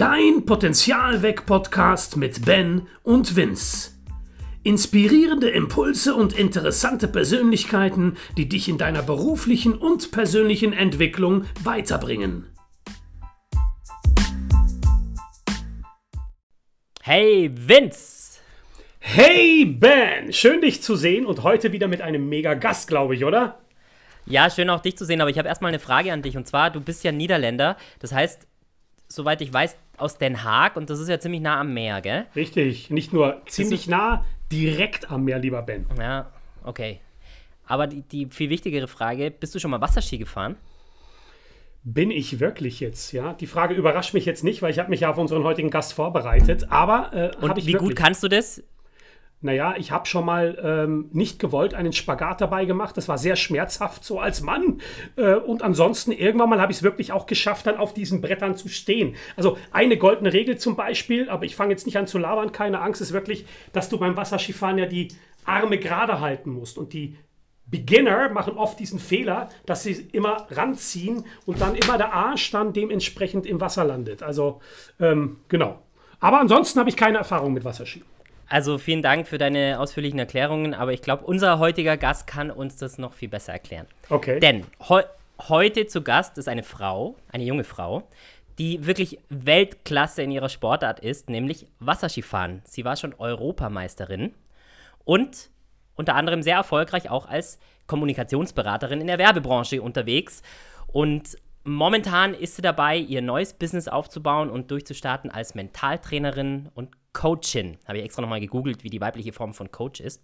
Dein Potenzialweg-Podcast mit Ben und Vince. Inspirierende Impulse und interessante Persönlichkeiten, die dich in deiner beruflichen und persönlichen Entwicklung weiterbringen. Hey Vince! Hey Ben! Schön dich zu sehen und heute wieder mit einem mega Gast, glaube ich, oder? Ja, schön auch dich zu sehen, aber ich habe erstmal eine Frage an dich und zwar, du bist ja Niederländer, das heißt, soweit ich weiß, aus Den Haag und das ist ja ziemlich nah am Meer, gell? Richtig, nicht nur ziemlich nah, direkt am Meer, lieber Ben. Ja, okay. Aber die, die viel wichtigere Frage, bist du schon mal Wasserski gefahren? Bin ich wirklich jetzt, ja? Die Frage überrascht mich jetzt nicht, weil ich habe mich ja auf unseren heutigen Gast vorbereitet, aber äh, Und wie wirklich. gut kannst du das? Naja, ich habe schon mal ähm, nicht gewollt einen Spagat dabei gemacht. Das war sehr schmerzhaft so als Mann. Äh, und ansonsten irgendwann mal habe ich es wirklich auch geschafft, dann auf diesen Brettern zu stehen. Also eine goldene Regel zum Beispiel, aber ich fange jetzt nicht an zu labern, keine Angst, ist wirklich, dass du beim Wasserskifahren ja die Arme gerade halten musst. Und die Beginner machen oft diesen Fehler, dass sie immer ranziehen und dann immer der Arsch dann dementsprechend im Wasser landet. Also ähm, genau. Aber ansonsten habe ich keine Erfahrung mit Wasserski. Also vielen Dank für deine ausführlichen Erklärungen, aber ich glaube, unser heutiger Gast kann uns das noch viel besser erklären. Okay. Denn heu heute zu Gast ist eine Frau, eine junge Frau, die wirklich Weltklasse in ihrer Sportart ist, nämlich Wasserskifahren. Sie war schon Europameisterin und unter anderem sehr erfolgreich auch als Kommunikationsberaterin in der Werbebranche unterwegs. Und momentan ist sie dabei, ihr neues Business aufzubauen und durchzustarten als Mentaltrainerin und Coachin. Habe ich extra nochmal gegoogelt, wie die weibliche Form von Coach ist.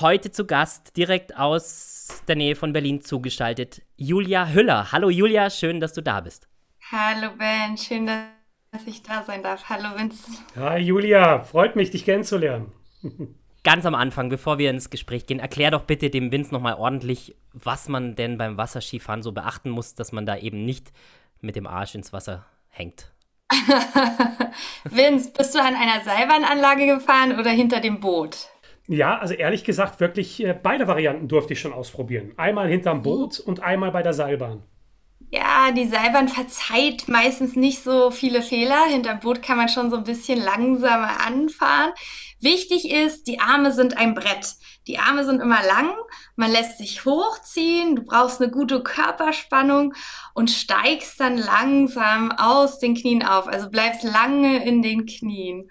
Heute zu Gast, direkt aus der Nähe von Berlin zugeschaltet, Julia Hüller. Hallo Julia, schön, dass du da bist. Hallo Ben, schön, dass ich da sein darf. Hallo Vince. Hi Julia, freut mich, dich kennenzulernen. Ganz am Anfang, bevor wir ins Gespräch gehen, erklär doch bitte dem Vince nochmal ordentlich, was man denn beim Wasserskifahren so beachten muss, dass man da eben nicht mit dem Arsch ins Wasser hängt. Vince, bist du an einer Seilbahnanlage gefahren oder hinter dem Boot? Ja, also ehrlich gesagt, wirklich äh, beide Varianten durfte ich schon ausprobieren. Einmal hinterm Boot und einmal bei der Seilbahn. Ja, die Seilbahn verzeiht meistens nicht so viele Fehler. Hinterm Boot kann man schon so ein bisschen langsamer anfahren. Wichtig ist, die Arme sind ein Brett. Die Arme sind immer lang, man lässt sich hochziehen, du brauchst eine gute Körperspannung und steigst dann langsam aus den Knien auf. Also bleibst lange in den Knien.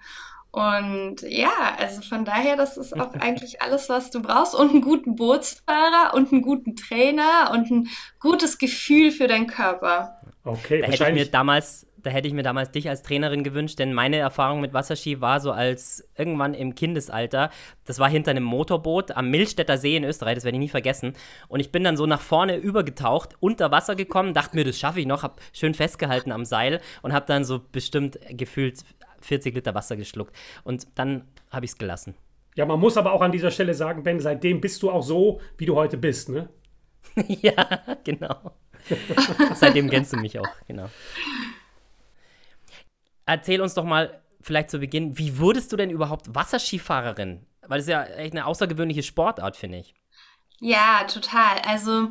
Und ja, also von daher, das ist auch eigentlich alles, was du brauchst. Und einen guten Bootsfahrer und einen guten Trainer und ein gutes Gefühl für deinen Körper. Okay, Da hätte ich mir damals, da hätte ich mir damals dich als Trainerin gewünscht, denn meine Erfahrung mit Wasserski war so als irgendwann im Kindesalter. Das war hinter einem Motorboot am Milchstädter See in Österreich, das werde ich nie vergessen. Und ich bin dann so nach vorne übergetaucht, unter Wasser gekommen, dachte mir, das schaffe ich noch, habe schön festgehalten am Seil und habe dann so bestimmt gefühlt 40 Liter Wasser geschluckt. Und dann habe ich es gelassen. Ja, man muss aber auch an dieser Stelle sagen, Ben, seitdem bist du auch so, wie du heute bist, ne? ja, genau. Seitdem kennst du mich auch, genau. Erzähl uns doch mal vielleicht zu Beginn, wie wurdest du denn überhaupt Wasserskifahrerin? Weil das ist ja echt eine außergewöhnliche Sportart, finde ich. Ja, total. Also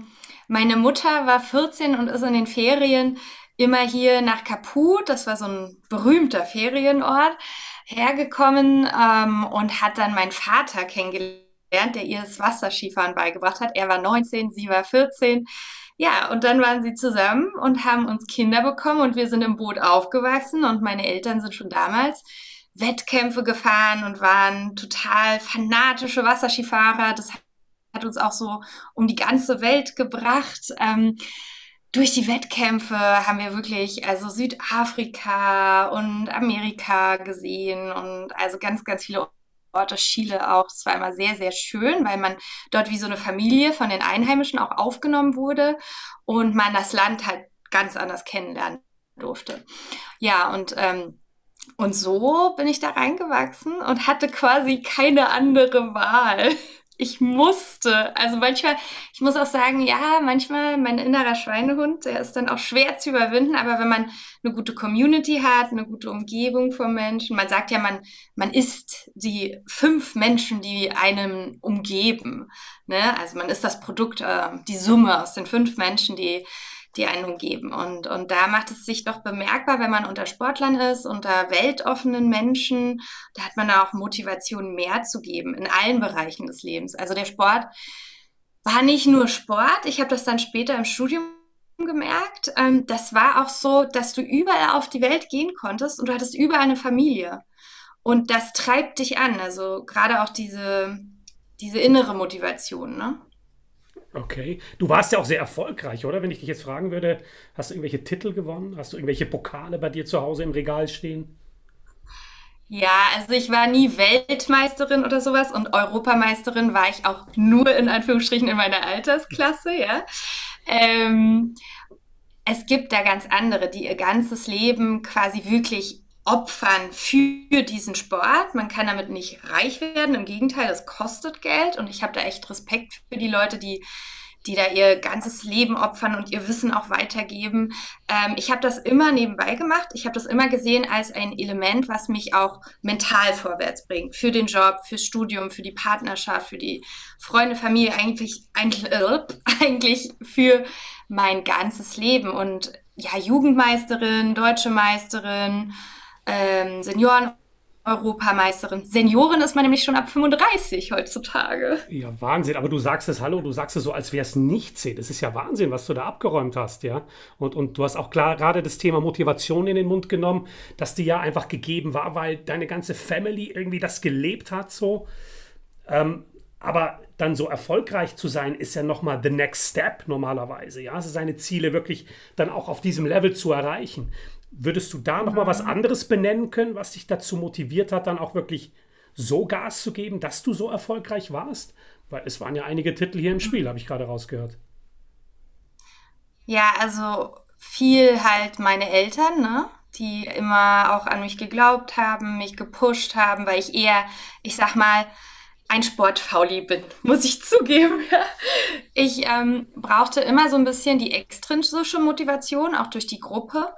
meine Mutter war 14 und ist in den Ferien immer hier nach Kaput, das war so ein berühmter Ferienort, hergekommen ähm, und hat dann meinen Vater kennengelernt, der ihr das Wasserskifahren beigebracht hat. Er war 19, sie war 14. Ja, und dann waren sie zusammen und haben uns Kinder bekommen und wir sind im Boot aufgewachsen und meine Eltern sind schon damals Wettkämpfe gefahren und waren total fanatische Wasserskifahrer. Das hat uns auch so um die ganze Welt gebracht. Ähm, durch die Wettkämpfe haben wir wirklich also Südafrika und Amerika gesehen und also ganz, ganz viele Orte, Chile auch. Das war immer sehr, sehr schön, weil man dort wie so eine Familie von den Einheimischen auch aufgenommen wurde und man das Land halt ganz anders kennenlernen durfte. Ja, und ähm, und so bin ich da reingewachsen und hatte quasi keine andere Wahl. Ich musste. Also manchmal, ich muss auch sagen, ja, manchmal mein innerer Schweinehund, der ist dann auch schwer zu überwinden, aber wenn man eine gute Community hat, eine gute Umgebung von Menschen, man sagt ja, man, man ist die fünf Menschen, die einem umgeben. Ne? Also man ist das Produkt, äh, die Summe aus den fünf Menschen, die die einen umgeben. Und, und da macht es sich doch bemerkbar, wenn man unter Sportlern ist, unter weltoffenen Menschen. Da hat man da auch Motivation, mehr zu geben in allen Bereichen des Lebens. Also der Sport war nicht nur Sport. Ich habe das dann später im Studium gemerkt. Ähm, das war auch so, dass du überall auf die Welt gehen konntest und du hattest überall eine Familie. Und das treibt dich an. Also gerade auch diese, diese innere Motivation, ne? Okay. Du warst ja auch sehr erfolgreich, oder? Wenn ich dich jetzt fragen würde, hast du irgendwelche Titel gewonnen? Hast du irgendwelche Pokale bei dir zu Hause im Regal stehen? Ja, also ich war nie Weltmeisterin oder sowas und Europameisterin war ich auch nur in Anführungsstrichen in meiner Altersklasse, ja. Ähm, es gibt da ganz andere, die ihr ganzes Leben quasi wirklich opfern für diesen Sport. Man kann damit nicht reich werden, im Gegenteil, es kostet Geld und ich habe da echt Respekt für die Leute, die die da ihr ganzes Leben opfern und ihr Wissen auch weitergeben. Ähm, ich habe das immer nebenbei gemacht. Ich habe das immer gesehen als ein Element, was mich auch mental vorwärts bringt. Für den Job, fürs Studium, für die Partnerschaft, für die Freunde, Familie, eigentlich, eigentlich für mein ganzes Leben. Und ja, Jugendmeisterin, deutsche Meisterin, ähm, Senioren Europameisterin. Seniorin ist man nämlich schon ab 35 heutzutage. Ja, Wahnsinn. Aber du sagst es, hallo, du sagst es so, als wäre es nichts. Das ist ja Wahnsinn, was du da abgeräumt hast, ja. Und, und du hast auch klar gerade das Thema Motivation in den Mund genommen, dass die ja einfach gegeben war, weil deine ganze Family irgendwie das gelebt hat, so. Ähm, aber dann so erfolgreich zu sein, ist ja nochmal the next step normalerweise. Ja, also seine Ziele wirklich dann auch auf diesem Level zu erreichen. Würdest du da nochmal was anderes benennen können, was dich dazu motiviert hat, dann auch wirklich so Gas zu geben, dass du so erfolgreich warst? Weil es waren ja einige Titel hier im Spiel, habe ich gerade rausgehört. Ja, also viel halt meine Eltern, ne? die immer auch an mich geglaubt haben, mich gepusht haben, weil ich eher, ich sag mal, ein Sportfauli bin, muss ich zugeben. Ich ähm, brauchte immer so ein bisschen die extrinsische Motivation, auch durch die Gruppe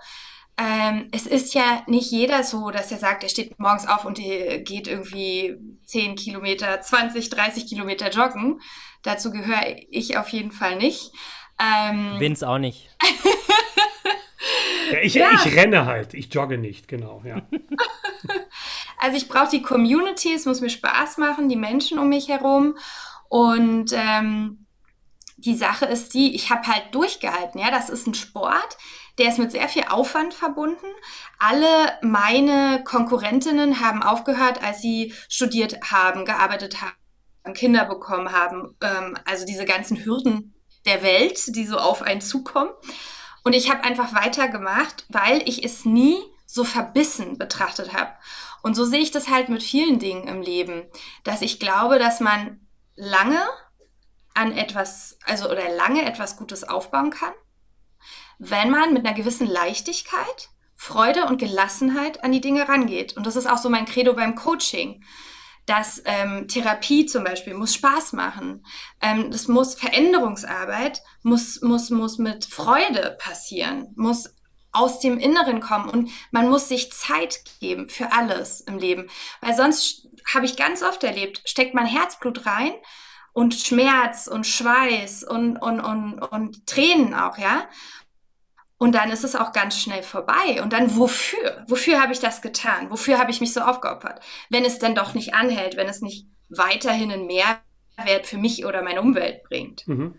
ähm, es ist ja nicht jeder so, dass er sagt, er steht morgens auf und geht irgendwie 10 Kilometer, 20, 30 Kilometer joggen. Dazu gehöre ich auf jeden Fall nicht. Ähm, Vince auch nicht. ja, ich, ja. ich renne halt, ich jogge nicht, genau, ja. also ich brauche die Community, es muss mir Spaß machen, die Menschen um mich herum. Und ähm, die Sache ist die, ich habe halt durchgehalten, ja, das ist ein Sport der ist mit sehr viel Aufwand verbunden. Alle meine Konkurrentinnen haben aufgehört, als sie studiert haben, gearbeitet haben, Kinder bekommen haben. Ähm, also diese ganzen Hürden der Welt, die so auf einen zukommen. Und ich habe einfach weitergemacht, weil ich es nie so verbissen betrachtet habe. Und so sehe ich das halt mit vielen Dingen im Leben, dass ich glaube, dass man lange an etwas, also oder lange etwas Gutes aufbauen kann wenn man mit einer gewissen Leichtigkeit, Freude und Gelassenheit an die Dinge rangeht. Und das ist auch so mein Credo beim Coaching. dass ähm, Therapie zum Beispiel muss Spaß machen. Ähm, das muss Veränderungsarbeit, muss, muss, muss mit Freude passieren, muss aus dem Inneren kommen und man muss sich Zeit geben für alles im Leben. Weil sonst habe ich ganz oft erlebt, steckt man Herzblut rein und Schmerz und Schweiß und, und, und, und Tränen auch, ja. Und dann ist es auch ganz schnell vorbei. Und dann wofür? Wofür habe ich das getan? Wofür habe ich mich so aufgeopfert? Wenn es denn doch nicht anhält, wenn es nicht weiterhin einen Mehrwert für mich oder meine Umwelt bringt. Mhm.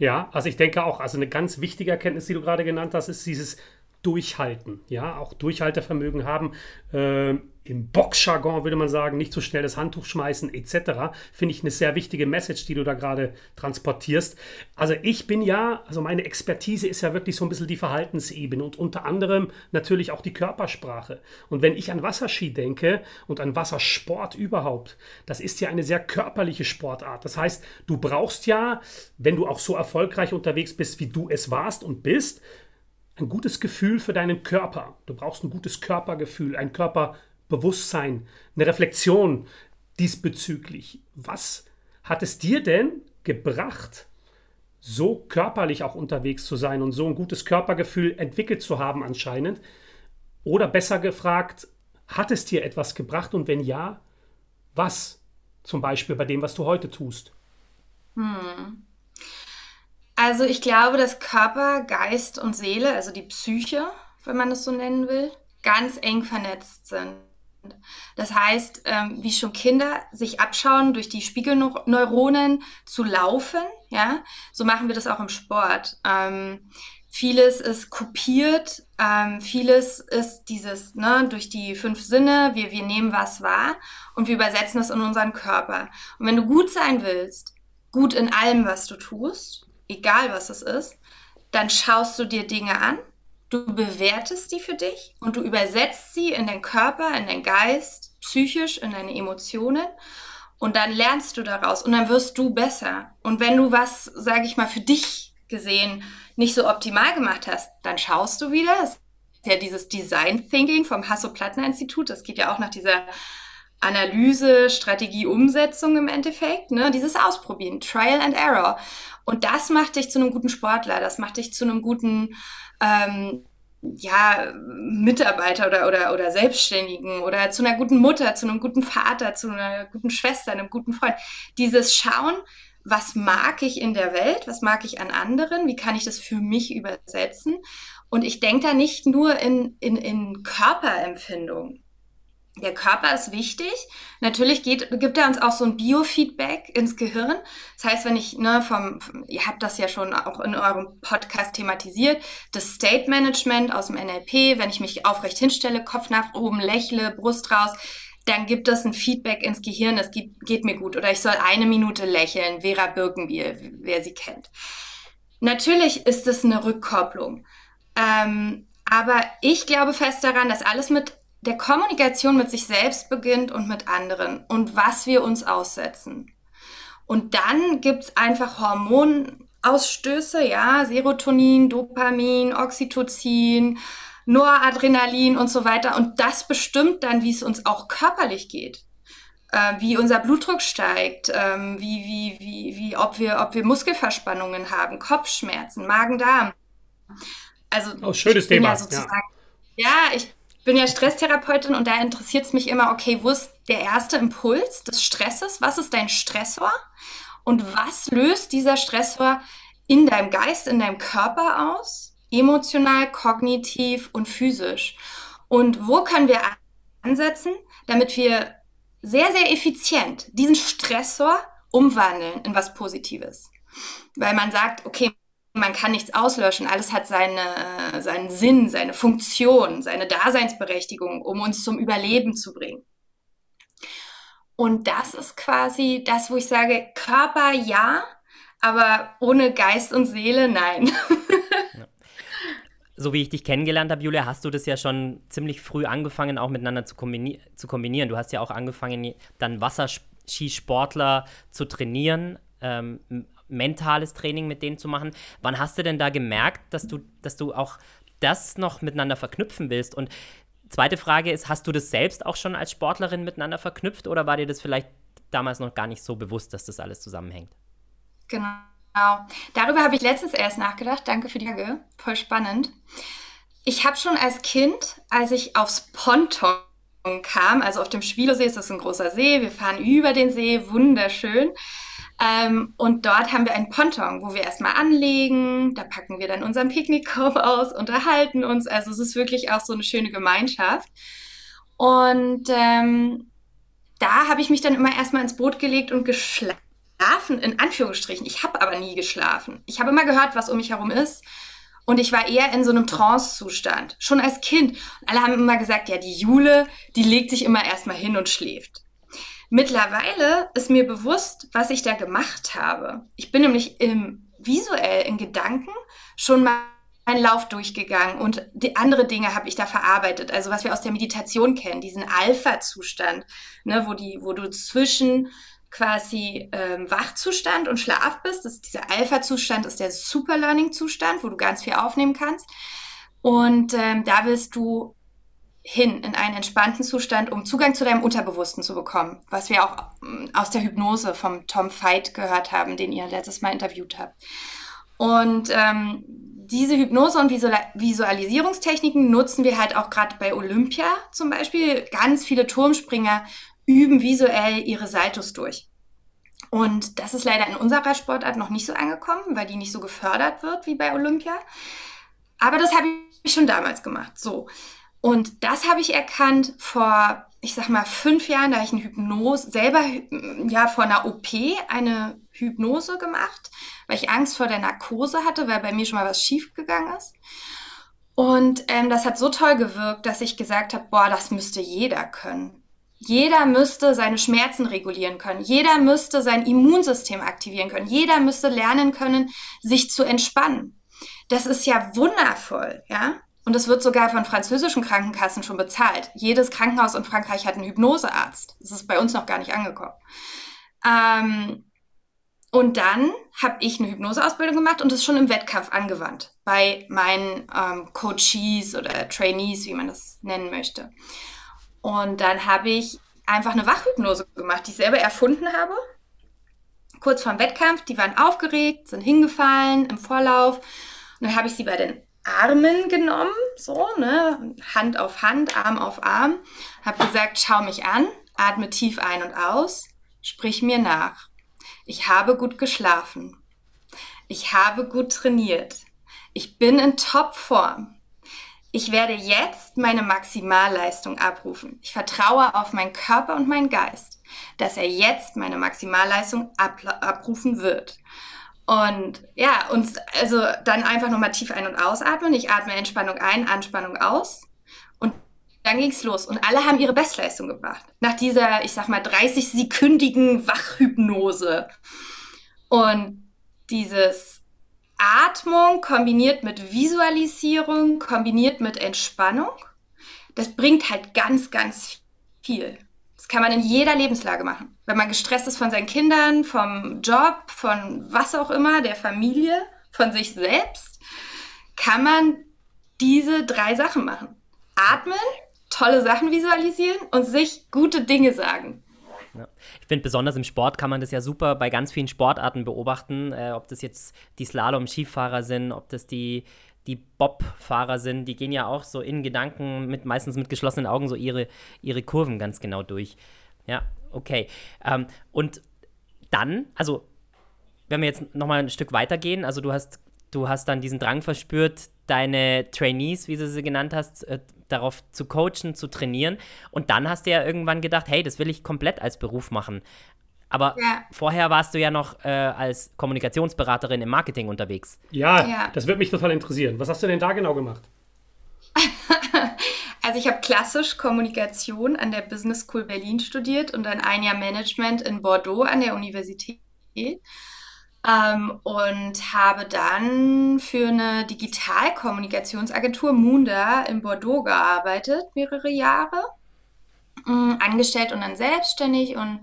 Ja, also ich denke auch, also eine ganz wichtige Erkenntnis, die du gerade genannt hast, ist dieses Durchhalten, ja, auch Durchhaltevermögen haben. Äh, im Boxjargon würde man sagen, nicht so schnell das Handtuch schmeißen etc. Finde ich eine sehr wichtige Message, die du da gerade transportierst. Also ich bin ja, also meine Expertise ist ja wirklich so ein bisschen die Verhaltensebene und unter anderem natürlich auch die Körpersprache. Und wenn ich an Wasserski denke und an Wassersport überhaupt, das ist ja eine sehr körperliche Sportart. Das heißt, du brauchst ja, wenn du auch so erfolgreich unterwegs bist, wie du es warst und bist, ein gutes Gefühl für deinen Körper. Du brauchst ein gutes Körpergefühl, ein Körper Bewusstsein, eine Reflexion diesbezüglich. Was hat es dir denn gebracht, so körperlich auch unterwegs zu sein und so ein gutes Körpergefühl entwickelt zu haben anscheinend? Oder besser gefragt, hat es dir etwas gebracht und wenn ja, was? Zum Beispiel bei dem, was du heute tust. Hm. Also ich glaube, dass Körper, Geist und Seele, also die Psyche, wenn man es so nennen will, ganz eng vernetzt sind. Das heißt, ähm, wie schon Kinder sich abschauen, durch die Spiegelneuronen zu laufen, ja, so machen wir das auch im Sport. Ähm, vieles ist kopiert, ähm, vieles ist dieses, ne, durch die fünf Sinne, wir, wir nehmen was wahr und wir übersetzen es in unseren Körper. Und wenn du gut sein willst, gut in allem, was du tust, egal was es ist, dann schaust du dir Dinge an, du bewertest die für dich und du übersetzt sie in deinen Körper, in deinen Geist, psychisch, in deine Emotionen und dann lernst du daraus und dann wirst du besser. Und wenn du was, sage ich mal, für dich gesehen nicht so optimal gemacht hast, dann schaust du wieder. Das ist ja dieses Design Thinking vom Hasso-Plattner-Institut. Das geht ja auch nach dieser Analyse, Strategie, Umsetzung im Endeffekt, ne? dieses Ausprobieren, Trial and Error. Und das macht dich zu einem guten Sportler, das macht dich zu einem guten ähm, ja, Mitarbeiter oder, oder, oder Selbstständigen oder zu einer guten Mutter, zu einem guten Vater, zu einer guten Schwester, einem guten Freund. Dieses Schauen, was mag ich in der Welt, was mag ich an anderen, wie kann ich das für mich übersetzen. Und ich denke da nicht nur in, in, in Körperempfindung der Körper ist wichtig. Natürlich geht, gibt er uns auch so ein Biofeedback ins Gehirn. Das heißt, wenn ich, ne, vom, ihr habt das ja schon auch in eurem Podcast thematisiert, das State Management aus dem NLP, wenn ich mich aufrecht hinstelle, Kopf nach oben, lächle, Brust raus, dann gibt es ein Feedback ins Gehirn, es geht, geht mir gut. Oder ich soll eine Minute lächeln, Vera Birkenbiel, wer sie kennt. Natürlich ist es eine Rückkopplung. Ähm, aber ich glaube fest daran, dass alles mit der Kommunikation mit sich selbst beginnt und mit anderen und was wir uns aussetzen. Und dann gibt's einfach Hormonausstöße, ja, Serotonin, Dopamin, Oxytocin, Noradrenalin und so weiter. Und das bestimmt dann, wie es uns auch körperlich geht. Äh, wie unser Blutdruck steigt, ähm, wie, wie, wie, wie, ob wir, ob wir Muskelverspannungen haben, Kopfschmerzen, Magen-Darm. Also, oh, schönes Thema. Ja, sozusagen, ja. ja, ich bin ja Stresstherapeutin und da interessiert es mich immer, okay, wo ist der erste Impuls des Stresses? Was ist dein Stressor? Und was löst dieser Stressor in deinem Geist, in deinem Körper aus? Emotional, kognitiv und physisch. Und wo können wir ansetzen, damit wir sehr, sehr effizient diesen Stressor umwandeln in was Positives? Weil man sagt, okay, man kann nichts auslöschen. Alles hat seine, seinen Sinn, seine Funktion, seine Daseinsberechtigung, um uns zum Überleben zu bringen. Und das ist quasi das, wo ich sage, Körper ja, aber ohne Geist und Seele nein. So wie ich dich kennengelernt habe, Julia, hast du das ja schon ziemlich früh angefangen, auch miteinander zu, kombini zu kombinieren. Du hast ja auch angefangen, dann Wasserskisportler zu trainieren, ähm, mentales Training mit denen zu machen. Wann hast du denn da gemerkt, dass du, dass du auch das noch miteinander verknüpfen willst? Und zweite Frage ist, hast du das selbst auch schon als Sportlerin miteinander verknüpft oder war dir das vielleicht damals noch gar nicht so bewusst, dass das alles zusammenhängt? Genau. Darüber habe ich letztens erst nachgedacht. Danke für die Frage. Voll spannend. Ich habe schon als Kind, als ich aufs Ponton kam, also auf dem Schwilosee ist das ein großer See, wir fahren über den See, wunderschön. Ähm, und dort haben wir einen Ponton, wo wir erstmal anlegen, da packen wir dann unseren Picknickkorb aus, unterhalten uns. Also es ist wirklich auch so eine schöne Gemeinschaft. Und ähm, da habe ich mich dann immer erstmal ins Boot gelegt und geschlafen, in Anführungsstrichen. Ich habe aber nie geschlafen. Ich habe immer gehört, was um mich herum ist. Und ich war eher in so einem Trance-Zustand, schon als Kind. Und alle haben immer gesagt, ja, die Jule, die legt sich immer erstmal hin und schläft. Mittlerweile ist mir bewusst, was ich da gemacht habe. Ich bin nämlich im, visuell in Gedanken schon mal meinen Lauf durchgegangen und die andere Dinge habe ich da verarbeitet. Also was wir aus der Meditation kennen, diesen Alpha-Zustand, ne, wo, die, wo du zwischen quasi ähm, Wachzustand und Schlaf bist. Das, dieser Alpha-Zustand ist der Super-Learning-Zustand, wo du ganz viel aufnehmen kannst. Und ähm, da willst du hin in einen entspannten Zustand, um Zugang zu deinem Unterbewussten zu bekommen, was wir auch ähm, aus der Hypnose vom Tom Veit gehört haben, den ihr letztes Mal interviewt habt. Und ähm, diese Hypnose und Visual Visualisierungstechniken nutzen wir halt auch gerade bei Olympia zum Beispiel. Ganz viele Turmspringer üben visuell ihre Saltos durch. Und das ist leider in unserer Sportart noch nicht so angekommen, weil die nicht so gefördert wird wie bei Olympia. Aber das habe ich schon damals gemacht. So. Und das habe ich erkannt vor, ich sag mal, fünf Jahren, da habe ich eine Hypnose, selber ja vor einer OP eine Hypnose gemacht, weil ich Angst vor der Narkose hatte, weil bei mir schon mal was schief gegangen ist. Und ähm, das hat so toll gewirkt, dass ich gesagt habe, boah, das müsste jeder können. Jeder müsste seine Schmerzen regulieren können. Jeder müsste sein Immunsystem aktivieren können. Jeder müsste lernen können, sich zu entspannen. Das ist ja wundervoll, ja? Und es wird sogar von französischen Krankenkassen schon bezahlt. Jedes Krankenhaus in Frankreich hat einen Hypnosearzt. Das ist bei uns noch gar nicht angekommen. Ähm, und dann habe ich eine Hypnoseausbildung gemacht und das schon im Wettkampf angewandt. Bei meinen ähm, Coaches oder Trainees, wie man das nennen möchte. Und dann habe ich einfach eine Wachhypnose gemacht, die ich selber erfunden habe. Kurz vorm Wettkampf, die waren aufgeregt, sind hingefallen im Vorlauf. Und dann habe ich sie bei den Armen genommen, so, ne, Hand auf Hand, Arm auf Arm, habe gesagt, schau mich an, atme tief ein und aus, sprich mir nach. Ich habe gut geschlafen. Ich habe gut trainiert. Ich bin in Topform. Ich werde jetzt meine Maximalleistung abrufen. Ich vertraue auf meinen Körper und meinen Geist, dass er jetzt meine Maximalleistung abrufen wird. Und ja, und also dann einfach nochmal tief ein- und ausatmen. Ich atme Entspannung ein, Anspannung aus. Und dann ging's los. Und alle haben ihre Bestleistung gebracht. Nach dieser, ich sag mal, 30-sekündigen Wachhypnose. Und dieses Atmung kombiniert mit Visualisierung, kombiniert mit Entspannung, das bringt halt ganz, ganz viel. Kann man in jeder Lebenslage machen. Wenn man gestresst ist von seinen Kindern, vom Job, von was auch immer, der Familie, von sich selbst, kann man diese drei Sachen machen. Atmen, tolle Sachen visualisieren und sich gute Dinge sagen. Ja. Ich finde, besonders im Sport kann man das ja super bei ganz vielen Sportarten beobachten, äh, ob das jetzt die Slalom-Skifahrer sind, ob das die, die Bob-Fahrer sind, die gehen ja auch so in Gedanken, mit, meistens mit geschlossenen Augen, so ihre, ihre Kurven ganz genau durch. Ja, okay. Ähm, und dann, also, wenn wir jetzt nochmal ein Stück weitergehen, also du hast, du hast dann diesen Drang verspürt, deine Trainees, wie du sie genannt hast, äh, darauf zu coachen, zu trainieren. Und dann hast du ja irgendwann gedacht, hey, das will ich komplett als Beruf machen. Aber ja. vorher warst du ja noch äh, als Kommunikationsberaterin im Marketing unterwegs. Ja, ja, das würde mich total interessieren. Was hast du denn da genau gemacht? also ich habe klassisch Kommunikation an der Business School Berlin studiert und dann ein Jahr Management in Bordeaux an der Universität. Ähm, und habe dann für eine Digitalkommunikationsagentur Munda in Bordeaux gearbeitet, mehrere Jahre, äh, angestellt und dann selbstständig. Und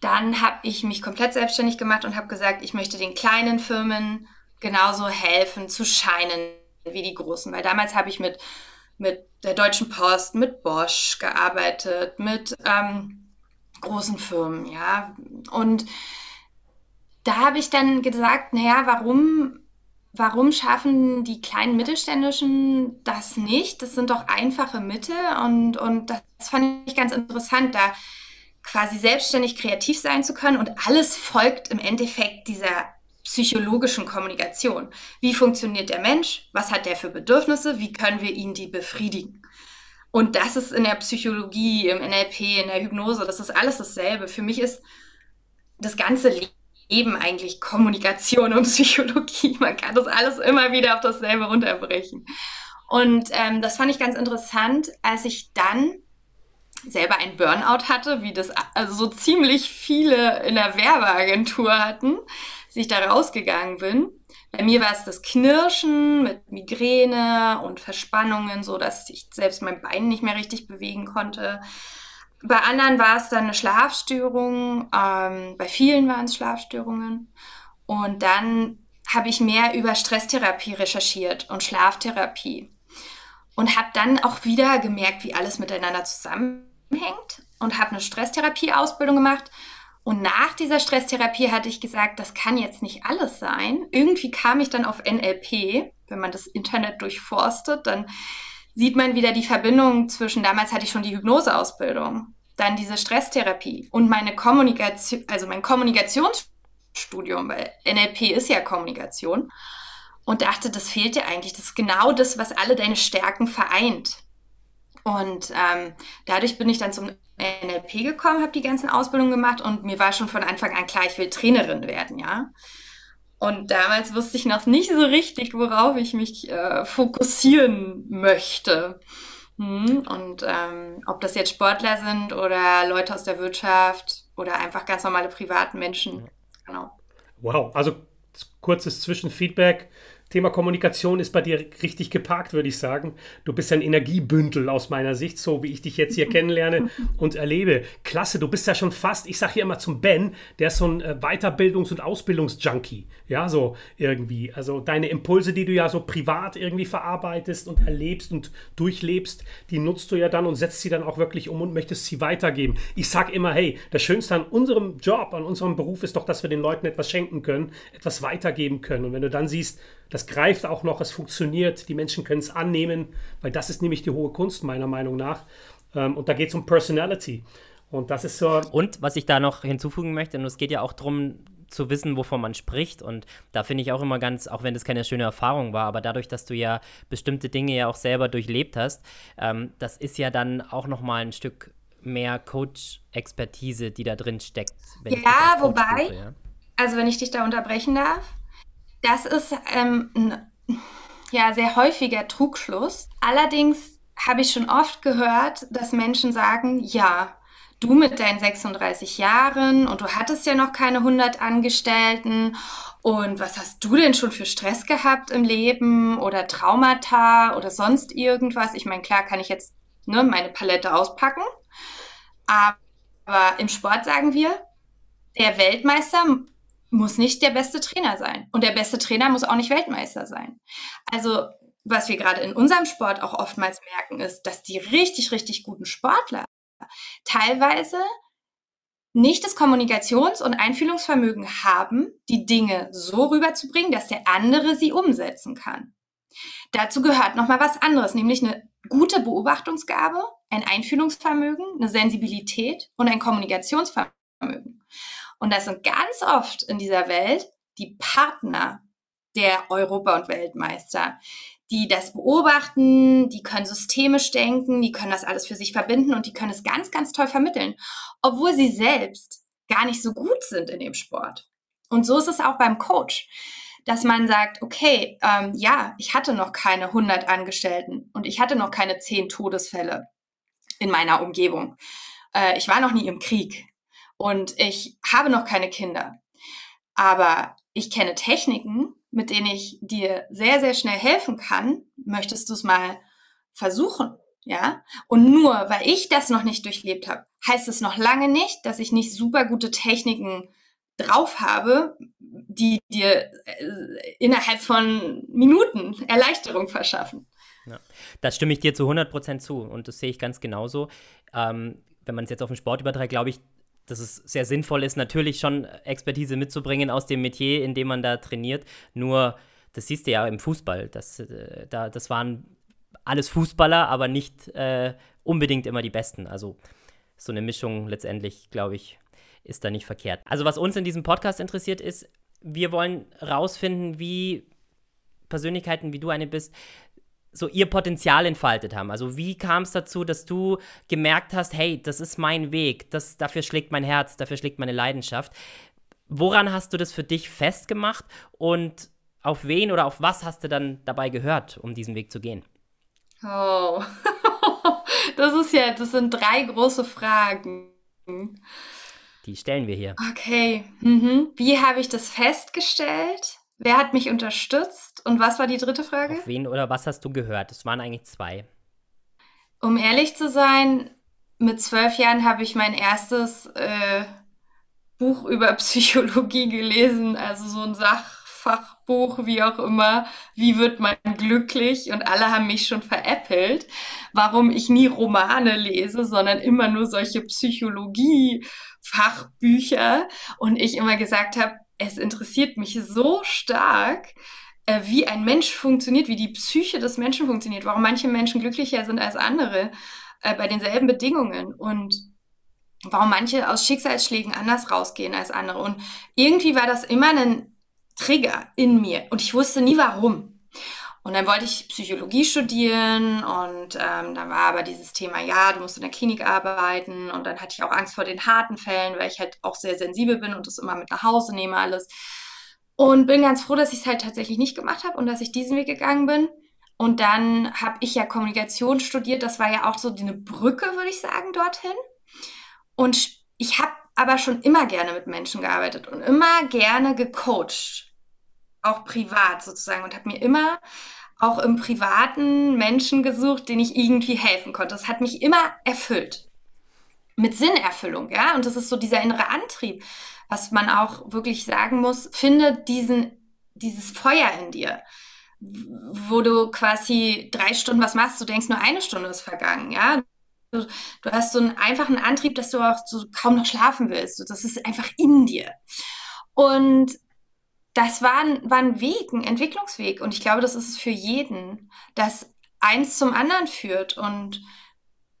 dann habe ich mich komplett selbstständig gemacht und habe gesagt, ich möchte den kleinen Firmen genauso helfen zu scheinen wie die großen. Weil damals habe ich mit, mit der Deutschen Post, mit Bosch gearbeitet, mit ähm, großen Firmen, ja. Und da habe ich dann gesagt, naja, warum, warum schaffen die kleinen Mittelständischen das nicht? Das sind doch einfache Mittel und, und das fand ich ganz interessant, da quasi selbstständig kreativ sein zu können und alles folgt im Endeffekt dieser psychologischen Kommunikation. Wie funktioniert der Mensch? Was hat der für Bedürfnisse? Wie können wir ihn die befriedigen? Und das ist in der Psychologie, im NLP, in der Hypnose, das ist alles dasselbe. Für mich ist das ganze Leben eben eigentlich Kommunikation und Psychologie. Man kann das alles immer wieder auf dasselbe runterbrechen. Und ähm, das fand ich ganz interessant, als ich dann selber ein Burnout hatte, wie das also so ziemlich viele in der Werbeagentur hatten, als ich da rausgegangen bin. Bei mir war es das Knirschen mit Migräne und Verspannungen, so dass ich selbst mein Bein nicht mehr richtig bewegen konnte. Bei anderen war es dann eine Schlafstörung, ähm, bei vielen waren es Schlafstörungen. Und dann habe ich mehr über Stresstherapie recherchiert und Schlaftherapie. Und habe dann auch wieder gemerkt, wie alles miteinander zusammenhängt und habe eine Stresstherapie-Ausbildung gemacht. Und nach dieser Stresstherapie hatte ich gesagt, das kann jetzt nicht alles sein. Irgendwie kam ich dann auf NLP. Wenn man das Internet durchforstet, dann sieht man wieder die Verbindung zwischen, damals hatte ich schon die Hypnoseausbildung. dann diese Stresstherapie und meine Kommunikation, also mein Kommunikationsstudium, weil NLP ist ja Kommunikation. Und dachte, das fehlt dir eigentlich. Das ist genau das, was alle deine Stärken vereint. Und ähm, dadurch bin ich dann zum NLP gekommen, habe die ganzen Ausbildungen gemacht und mir war schon von Anfang an klar, ich will Trainerin werden, ja. Und damals wusste ich noch nicht so richtig, worauf ich mich äh, fokussieren möchte. Hm, und ähm, ob das jetzt Sportler sind oder Leute aus der Wirtschaft oder einfach ganz normale privaten Menschen. Genau. Wow, also kurzes Zwischenfeedback. Thema Kommunikation ist bei dir richtig geparkt, würde ich sagen. Du bist ein Energiebündel aus meiner Sicht, so wie ich dich jetzt hier kennenlerne und erlebe. Klasse, du bist ja schon fast, ich sage hier immer zum Ben, der ist so ein äh, Weiterbildungs- und Ausbildungsjunkie. Ja, so irgendwie. Also deine Impulse, die du ja so privat irgendwie verarbeitest und erlebst und durchlebst, die nutzt du ja dann und setzt sie dann auch wirklich um und möchtest sie weitergeben. Ich sage immer, hey, das Schönste an unserem Job, an unserem Beruf ist doch, dass wir den Leuten etwas schenken können, etwas weitergeben können. Und wenn du dann siehst, das greift auch noch, es funktioniert, die Menschen können es annehmen, weil das ist nämlich die hohe Kunst meiner Meinung nach. Ähm, und da geht es um Personality. Und das ist so. Und was ich da noch hinzufügen möchte, und es geht ja auch darum, zu wissen, wovon man spricht. Und da finde ich auch immer ganz, auch wenn das keine schöne Erfahrung war, aber dadurch, dass du ja bestimmte Dinge ja auch selber durchlebt hast, ähm, das ist ja dann auch nochmal ein Stück mehr Coach-Expertise, die da drin steckt. ja, wobei, ja? also wenn ich dich da unterbrechen darf, das ist ähm, ein ja, sehr häufiger Trugschluss. Allerdings habe ich schon oft gehört, dass Menschen sagen, ja, du mit deinen 36 Jahren und du hattest ja noch keine 100 Angestellten und was hast du denn schon für Stress gehabt im Leben oder Traumata oder sonst irgendwas? Ich meine, klar kann ich jetzt ne, meine Palette auspacken, aber im Sport sagen wir, der Weltmeister muss nicht der beste Trainer sein. Und der beste Trainer muss auch nicht Weltmeister sein. Also, was wir gerade in unserem Sport auch oftmals merken, ist, dass die richtig, richtig guten Sportler teilweise nicht das Kommunikations- und Einfühlungsvermögen haben, die Dinge so rüberzubringen, dass der andere sie umsetzen kann. Dazu gehört nochmal was anderes, nämlich eine gute Beobachtungsgabe, ein Einfühlungsvermögen, eine Sensibilität und ein Kommunikationsvermögen. Und das sind ganz oft in dieser Welt die Partner der Europa- und Weltmeister, die das beobachten, die können systemisch denken, die können das alles für sich verbinden und die können es ganz, ganz toll vermitteln, obwohl sie selbst gar nicht so gut sind in dem Sport. Und so ist es auch beim Coach, dass man sagt, okay, ähm, ja, ich hatte noch keine 100 Angestellten und ich hatte noch keine 10 Todesfälle in meiner Umgebung. Äh, ich war noch nie im Krieg und ich habe noch keine Kinder. Aber ich kenne Techniken, mit denen ich dir sehr, sehr schnell helfen kann. Möchtest du es mal versuchen? Ja? Und nur weil ich das noch nicht durchlebt habe, heißt es noch lange nicht, dass ich nicht super gute Techniken drauf habe, die dir äh, innerhalb von Minuten Erleichterung verschaffen. Ja, das stimme ich dir zu 100% zu und das sehe ich ganz genauso. Ähm, wenn man es jetzt auf den Sport überträgt, glaube ich, dass es sehr sinnvoll ist, natürlich schon Expertise mitzubringen aus dem Metier, in dem man da trainiert. Nur, das siehst du ja im Fußball, das, äh, da, das waren alles Fußballer, aber nicht äh, unbedingt immer die Besten. Also so eine Mischung letztendlich, glaube ich, ist da nicht verkehrt. Also was uns in diesem Podcast interessiert ist, wir wollen rausfinden, wie Persönlichkeiten, wie du eine bist, so ihr Potenzial entfaltet haben. Also wie kam es dazu, dass du gemerkt hast, hey, das ist mein Weg, das, dafür schlägt mein Herz, dafür schlägt meine Leidenschaft. Woran hast du das für dich festgemacht und auf wen oder auf was hast du dann dabei gehört, um diesen Weg zu gehen? Oh, das ist ja, das sind drei große Fragen. Die stellen wir hier. Okay, mhm. wie habe ich das festgestellt? Wer hat mich unterstützt? Und was war die dritte Frage? Auf wen oder was hast du gehört? Es waren eigentlich zwei. Um ehrlich zu sein, mit zwölf Jahren habe ich mein erstes äh, Buch über Psychologie gelesen, also so ein Sachfachbuch, wie auch immer. Wie wird man glücklich? Und alle haben mich schon veräppelt, warum ich nie Romane lese, sondern immer nur solche Psychologie-Fachbücher. Und ich immer gesagt habe, es interessiert mich so stark, äh, wie ein Mensch funktioniert, wie die Psyche des Menschen funktioniert, warum manche Menschen glücklicher sind als andere äh, bei denselben Bedingungen. Und warum manche aus Schicksalsschlägen anders rausgehen als andere. Und irgendwie war das immer ein Trigger in mir und ich wusste nie warum. Und dann wollte ich Psychologie studieren und ähm, dann war aber dieses Thema, ja, du musst in der Klinik arbeiten und dann hatte ich auch Angst vor den harten Fällen, weil ich halt auch sehr sensibel bin und das immer mit nach Hause nehme alles. Und bin ganz froh, dass ich es halt tatsächlich nicht gemacht habe und dass ich diesen Weg gegangen bin. Und dann habe ich ja Kommunikation studiert. Das war ja auch so eine Brücke, würde ich sagen, dorthin. Und ich habe aber schon immer gerne mit Menschen gearbeitet und immer gerne gecoacht auch privat sozusagen und habe mir immer auch im privaten Menschen gesucht, denen ich irgendwie helfen konnte. Das hat mich immer erfüllt. Mit Sinnerfüllung, ja. Und das ist so dieser innere Antrieb, was man auch wirklich sagen muss. Finde diesen, dieses Feuer in dir, wo du quasi drei Stunden was machst, du denkst nur eine Stunde ist vergangen, ja. Du, du hast so einen einfachen Antrieb, dass du auch so kaum noch schlafen willst. Das ist einfach in dir. Und das war ein, war ein Weg, ein Entwicklungsweg. Und ich glaube, das ist es für jeden, dass eins zum anderen führt. Und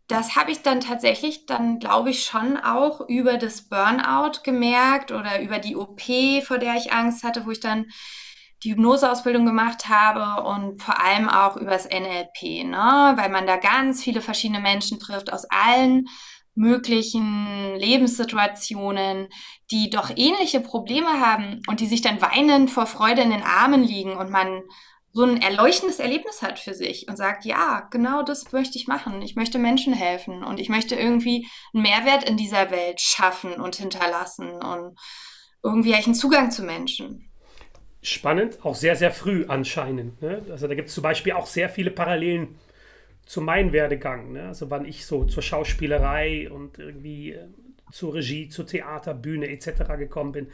das habe ich dann tatsächlich, dann glaube ich schon auch über das Burnout gemerkt oder über die OP, vor der ich Angst hatte, wo ich dann die Hypnoseausbildung gemacht habe und vor allem auch übers NLP, ne? weil man da ganz viele verschiedene Menschen trifft aus allen möglichen Lebenssituationen, die doch ähnliche Probleme haben und die sich dann weinend vor Freude in den Armen liegen und man so ein erleuchtendes Erlebnis hat für sich und sagt, ja, genau das möchte ich machen. Ich möchte Menschen helfen und ich möchte irgendwie einen Mehrwert in dieser Welt schaffen und hinterlassen und irgendwie einen Zugang zu Menschen. Spannend, auch sehr, sehr früh anscheinend. Ne? Also da gibt es zum Beispiel auch sehr viele Parallelen zu meinem Werdegang. Ne? Also wann ich so zur Schauspielerei und irgendwie äh, zur Regie, zur Theater, Bühne etc. gekommen bin.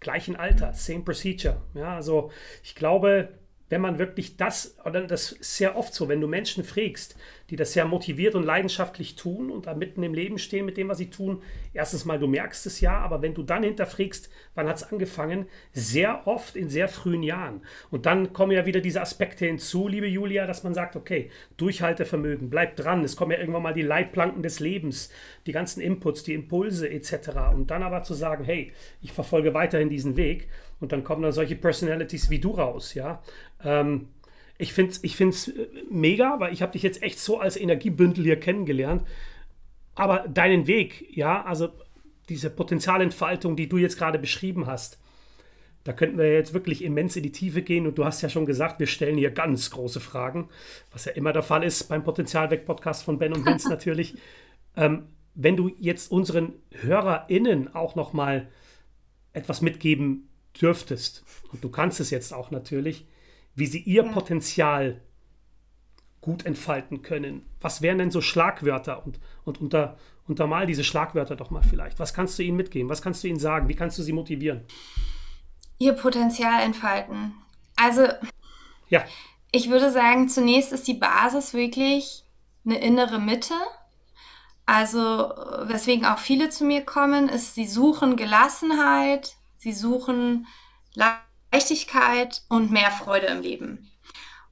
Gleichen Alter, same procedure. Ja, also ich glaube, wenn man wirklich das, oder das ist sehr oft so, wenn du Menschen fragst, die das sehr motiviert und leidenschaftlich tun und da mitten im Leben stehen mit dem, was sie tun, erstens mal, du merkst es ja, aber wenn du dann hinterfragst, wann hat es angefangen, sehr oft in sehr frühen Jahren. Und dann kommen ja wieder diese Aspekte hinzu, liebe Julia, dass man sagt, okay, Durchhaltevermögen, bleib dran, es kommen ja irgendwann mal die Leitplanken des Lebens, die ganzen Inputs, die Impulse etc. Und dann aber zu sagen, hey, ich verfolge weiterhin diesen Weg und dann kommen dann solche Personalities wie du raus, ja. Ähm, ich finde es ich find's äh, mega, weil ich habe dich jetzt echt so als Energiebündel hier kennengelernt. Aber deinen Weg, ja, also diese Potenzialentfaltung, die du jetzt gerade beschrieben hast, da könnten wir jetzt wirklich immens in die Tiefe gehen. Und du hast ja schon gesagt, wir stellen hier ganz große Fragen, was ja immer der Fall ist beim Potenzialweg-Podcast von Ben und Vince natürlich. Ähm, wenn du jetzt unseren HörerInnen auch noch mal etwas mitgeben dürftest, und du kannst es jetzt auch natürlich, wie sie ihr ja. Potenzial gut entfalten können. Was wären denn so Schlagwörter? Und, und unter, untermal diese Schlagwörter doch mal vielleicht. Was kannst du ihnen mitgeben? Was kannst du ihnen sagen? Wie kannst du sie motivieren? Ihr Potenzial entfalten. Also, ja. ich würde sagen, zunächst ist die Basis wirklich eine innere Mitte. Also, weswegen auch viele zu mir kommen, ist, sie suchen Gelassenheit, sie suchen Leichtigkeit und mehr Freude im Leben.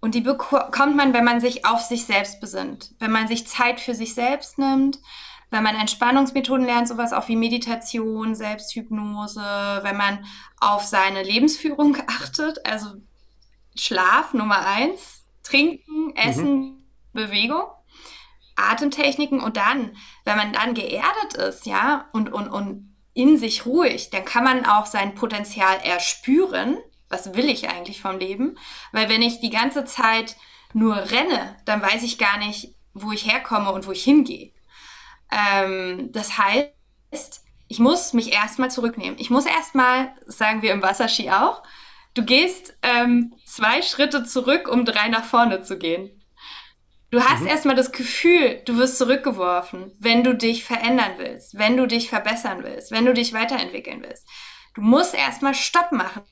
Und die bekommt man, wenn man sich auf sich selbst besinnt, wenn man sich Zeit für sich selbst nimmt, wenn man Entspannungsmethoden lernt, sowas auch wie Meditation, Selbsthypnose, wenn man auf seine Lebensführung achtet, also Schlaf Nummer eins, Trinken, mhm. Essen, mhm. Bewegung, Atemtechniken und dann, wenn man dann geerdet ist, ja, und, und, und in sich ruhig, dann kann man auch sein Potenzial erspüren. Was will ich eigentlich vom Leben? Weil wenn ich die ganze Zeit nur renne, dann weiß ich gar nicht, wo ich herkomme und wo ich hingehe. Ähm, das heißt, ich muss mich erstmal zurücknehmen. Ich muss erstmal, sagen wir im Wasserski auch, du gehst ähm, zwei Schritte zurück, um drei nach vorne zu gehen. Du hast mhm. erstmal das Gefühl, du wirst zurückgeworfen, wenn du dich verändern willst, wenn du dich verbessern willst, wenn du dich weiterentwickeln willst. Du musst erstmal Stopp machen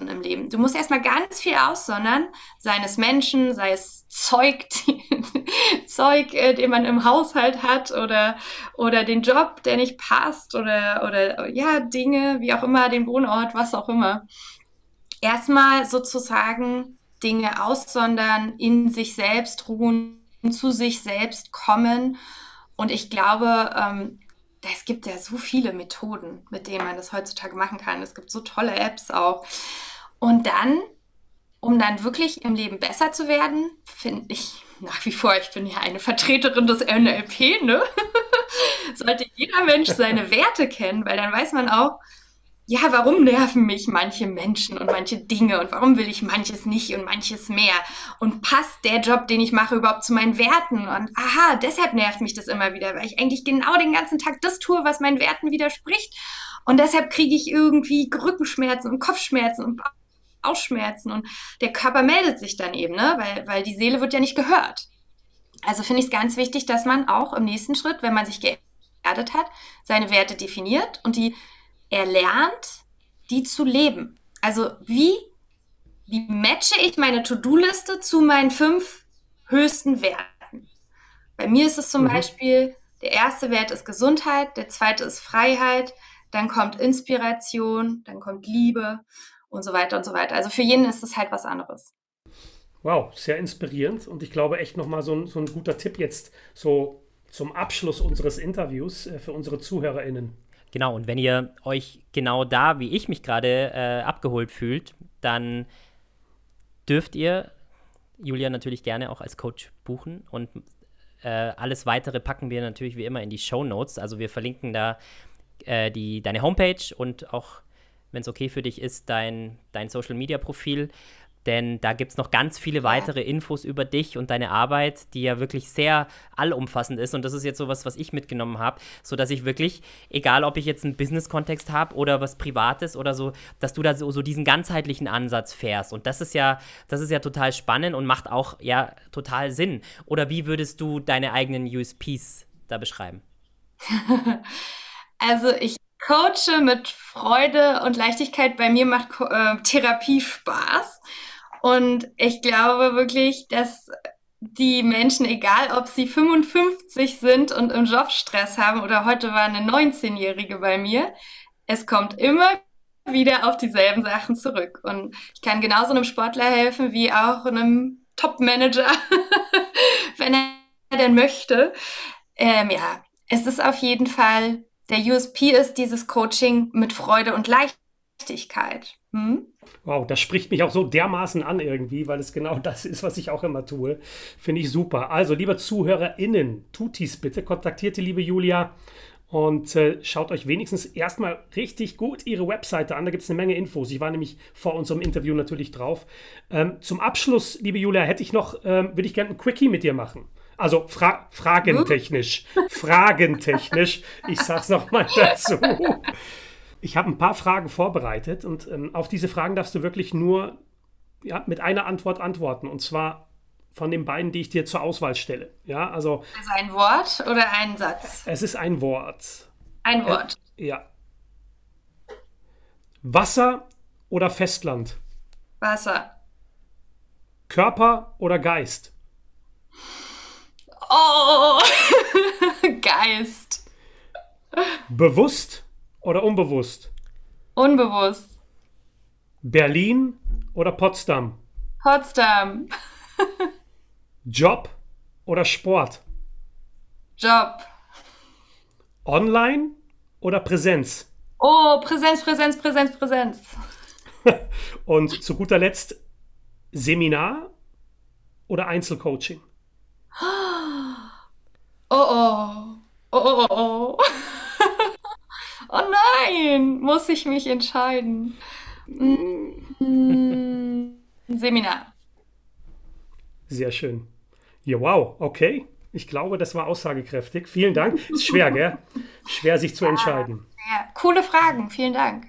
im Leben. Du musst erstmal ganz viel aussondern, sei es Menschen, sei es Zeug, Zeug, äh, den man im Haushalt hat oder, oder den Job, der nicht passt oder, oder ja, Dinge, wie auch immer, den Wohnort, was auch immer. Erstmal sozusagen Dinge aussondern, in sich selbst ruhen zu sich selbst kommen. Und ich glaube, ähm, es gibt ja so viele Methoden, mit denen man das heutzutage machen kann. Es gibt so tolle Apps auch. Und dann, um dann wirklich im Leben besser zu werden, finde ich nach wie vor, ich bin ja eine Vertreterin des NLP, ne? Sollte jeder Mensch seine Werte kennen, weil dann weiß man auch, ja, warum nerven mich manche Menschen und manche Dinge und warum will ich manches nicht und manches mehr? Und passt der Job, den ich mache, überhaupt zu meinen Werten? Und aha, deshalb nervt mich das immer wieder, weil ich eigentlich genau den ganzen Tag das tue, was meinen Werten widerspricht. Und deshalb kriege ich irgendwie Rückenschmerzen und Kopfschmerzen und Bauchschmerzen und der Körper meldet sich dann eben, ne? weil, weil die Seele wird ja nicht gehört. Also finde ich es ganz wichtig, dass man auch im nächsten Schritt, wenn man sich geerdet hat, seine Werte definiert und die er lernt, die zu leben. Also wie, wie matche ich meine To-Do-Liste zu meinen fünf höchsten Werten? Bei mir ist es zum mhm. Beispiel, der erste Wert ist Gesundheit, der zweite ist Freiheit, dann kommt Inspiration, dann kommt Liebe und so weiter und so weiter. Also für jeden ist es halt was anderes. Wow, sehr inspirierend und ich glaube echt nochmal so, ein, so ein guter Tipp jetzt so zum Abschluss unseres Interviews äh, für unsere ZuhörerInnen. Genau, und wenn ihr euch genau da, wie ich mich gerade äh, abgeholt fühlt, dann dürft ihr Julia natürlich gerne auch als Coach buchen und äh, alles weitere packen wir natürlich wie immer in die Show Notes. Also wir verlinken da äh, die, deine Homepage und auch, wenn es okay für dich ist, dein, dein Social Media Profil denn da gibt es noch ganz viele weitere Infos über dich und deine Arbeit, die ja wirklich sehr allumfassend ist. Und das ist jetzt so was, was ich mitgenommen habe, sodass ich wirklich, egal ob ich jetzt einen Business-Kontext habe oder was Privates oder so, dass du da so, so diesen ganzheitlichen Ansatz fährst. Und das ist ja, das ist ja total spannend und macht auch ja total Sinn. Oder wie würdest du deine eigenen USPs da beschreiben? also ich coache mit Freude und Leichtigkeit. Bei mir macht äh, Therapie Spaß. Und ich glaube wirklich, dass die Menschen, egal ob sie 55 sind und im Job Stress haben oder heute war eine 19-Jährige bei mir, es kommt immer wieder auf dieselben Sachen zurück. Und ich kann genauso einem Sportler helfen wie auch einem Top-Manager, wenn er denn möchte. Ähm, ja, es ist auf jeden Fall, der USP ist dieses Coaching mit Freude und Leichtigkeit. Hm? Wow, das spricht mich auch so dermaßen an irgendwie, weil es genau das ist, was ich auch immer tue. Finde ich super. Also, liebe ZuhörerInnen, tut dies bitte, kontaktiert die liebe Julia und äh, schaut euch wenigstens erstmal richtig gut ihre Webseite an. Da gibt es eine Menge Infos. Ich war nämlich vor unserem Interview natürlich drauf. Ähm, zum Abschluss, liebe Julia, hätte ich noch, ähm, würde ich gerne ein Quickie mit dir machen. Also fra fragentechnisch. fragentechnisch. Ich sag's nochmal dazu. Ich habe ein paar Fragen vorbereitet und ähm, auf diese Fragen darfst du wirklich nur ja, mit einer Antwort antworten. Und zwar von den beiden, die ich dir zur Auswahl stelle. Ja, also, also ein Wort oder ein Satz? Es ist ein Wort. Ein Wort. Äh, ja. Wasser oder Festland? Wasser. Körper oder Geist? Oh, Geist. Bewusst oder unbewusst? Unbewusst. Berlin oder Potsdam? Potsdam. Job oder Sport? Job. Online oder Präsenz? Oh, Präsenz, Präsenz, Präsenz, Präsenz. Und zu guter Letzt Seminar oder Einzelcoaching? Oh oh. Oh oh oh. Oh nein, muss ich mich entscheiden. Mm, Seminar. Sehr schön. Ja, wow, okay. Ich glaube, das war aussagekräftig. Vielen Dank. Ist schwer, gell? Schwer, sich zu entscheiden. Ja, coole Fragen. Vielen Dank.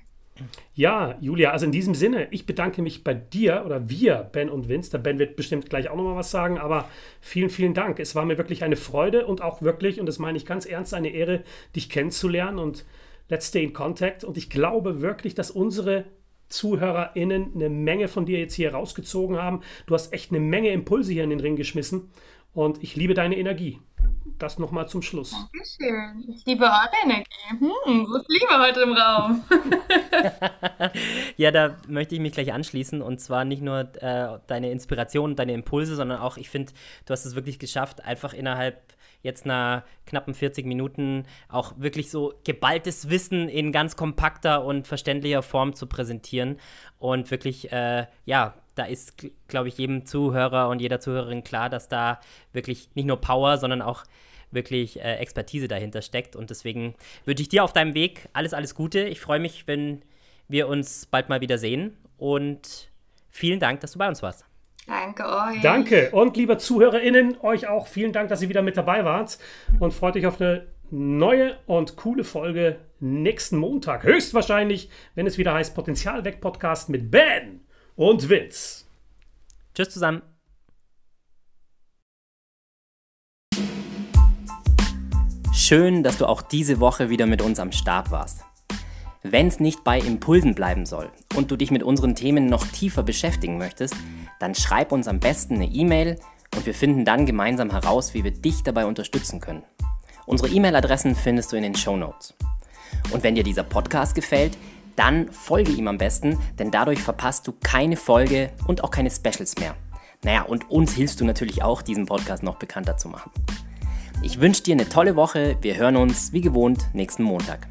Ja, Julia, also in diesem Sinne, ich bedanke mich bei dir oder wir, Ben und Vince. Der Ben wird bestimmt gleich auch nochmal was sagen, aber vielen, vielen Dank. Es war mir wirklich eine Freude und auch wirklich, und das meine ich ganz ernst, eine Ehre, dich kennenzulernen und let's stay in contact. Und ich glaube wirklich, dass unsere ZuhörerInnen eine Menge von dir jetzt hier rausgezogen haben. Du hast echt eine Menge Impulse hier in den Ring geschmissen und ich liebe deine Energie. Das nochmal zum Schluss. Dankeschön. Ich liebe eure Energie. Hm, Liebe heute im Raum. ja, da möchte ich mich gleich anschließen. Und zwar nicht nur äh, deine Inspiration, deine Impulse, sondern auch, ich finde, du hast es wirklich geschafft, einfach innerhalb jetzt nach knappen 40 Minuten auch wirklich so geballtes Wissen in ganz kompakter und verständlicher Form zu präsentieren. Und wirklich, äh, ja, da ist, glaube ich, jedem Zuhörer und jeder Zuhörerin klar, dass da wirklich nicht nur Power, sondern auch wirklich äh, Expertise dahinter steckt. Und deswegen wünsche ich dir auf deinem Weg alles, alles Gute. Ich freue mich, wenn wir uns bald mal wieder sehen. Und vielen Dank, dass du bei uns warst. Danke euch. Danke. Und liebe ZuhörerInnen, euch auch vielen Dank, dass ihr wieder mit dabei wart. Und freut euch auf eine neue und coole Folge nächsten Montag. Höchstwahrscheinlich, wenn es wieder heißt Potenzial weg Podcast mit Ben und Vince. Tschüss zusammen. Schön, dass du auch diese Woche wieder mit uns am Start warst. Wenn es nicht bei Impulsen bleiben soll und du dich mit unseren Themen noch tiefer beschäftigen möchtest, dann schreib uns am besten eine E-Mail und wir finden dann gemeinsam heraus, wie wir dich dabei unterstützen können. Unsere E-Mail-Adressen findest du in den Show Notes. Und wenn dir dieser Podcast gefällt, dann folge ihm am besten, denn dadurch verpasst du keine Folge und auch keine Specials mehr. Naja, und uns hilfst du natürlich auch, diesen Podcast noch bekannter zu machen. Ich wünsche dir eine tolle Woche. Wir hören uns wie gewohnt nächsten Montag.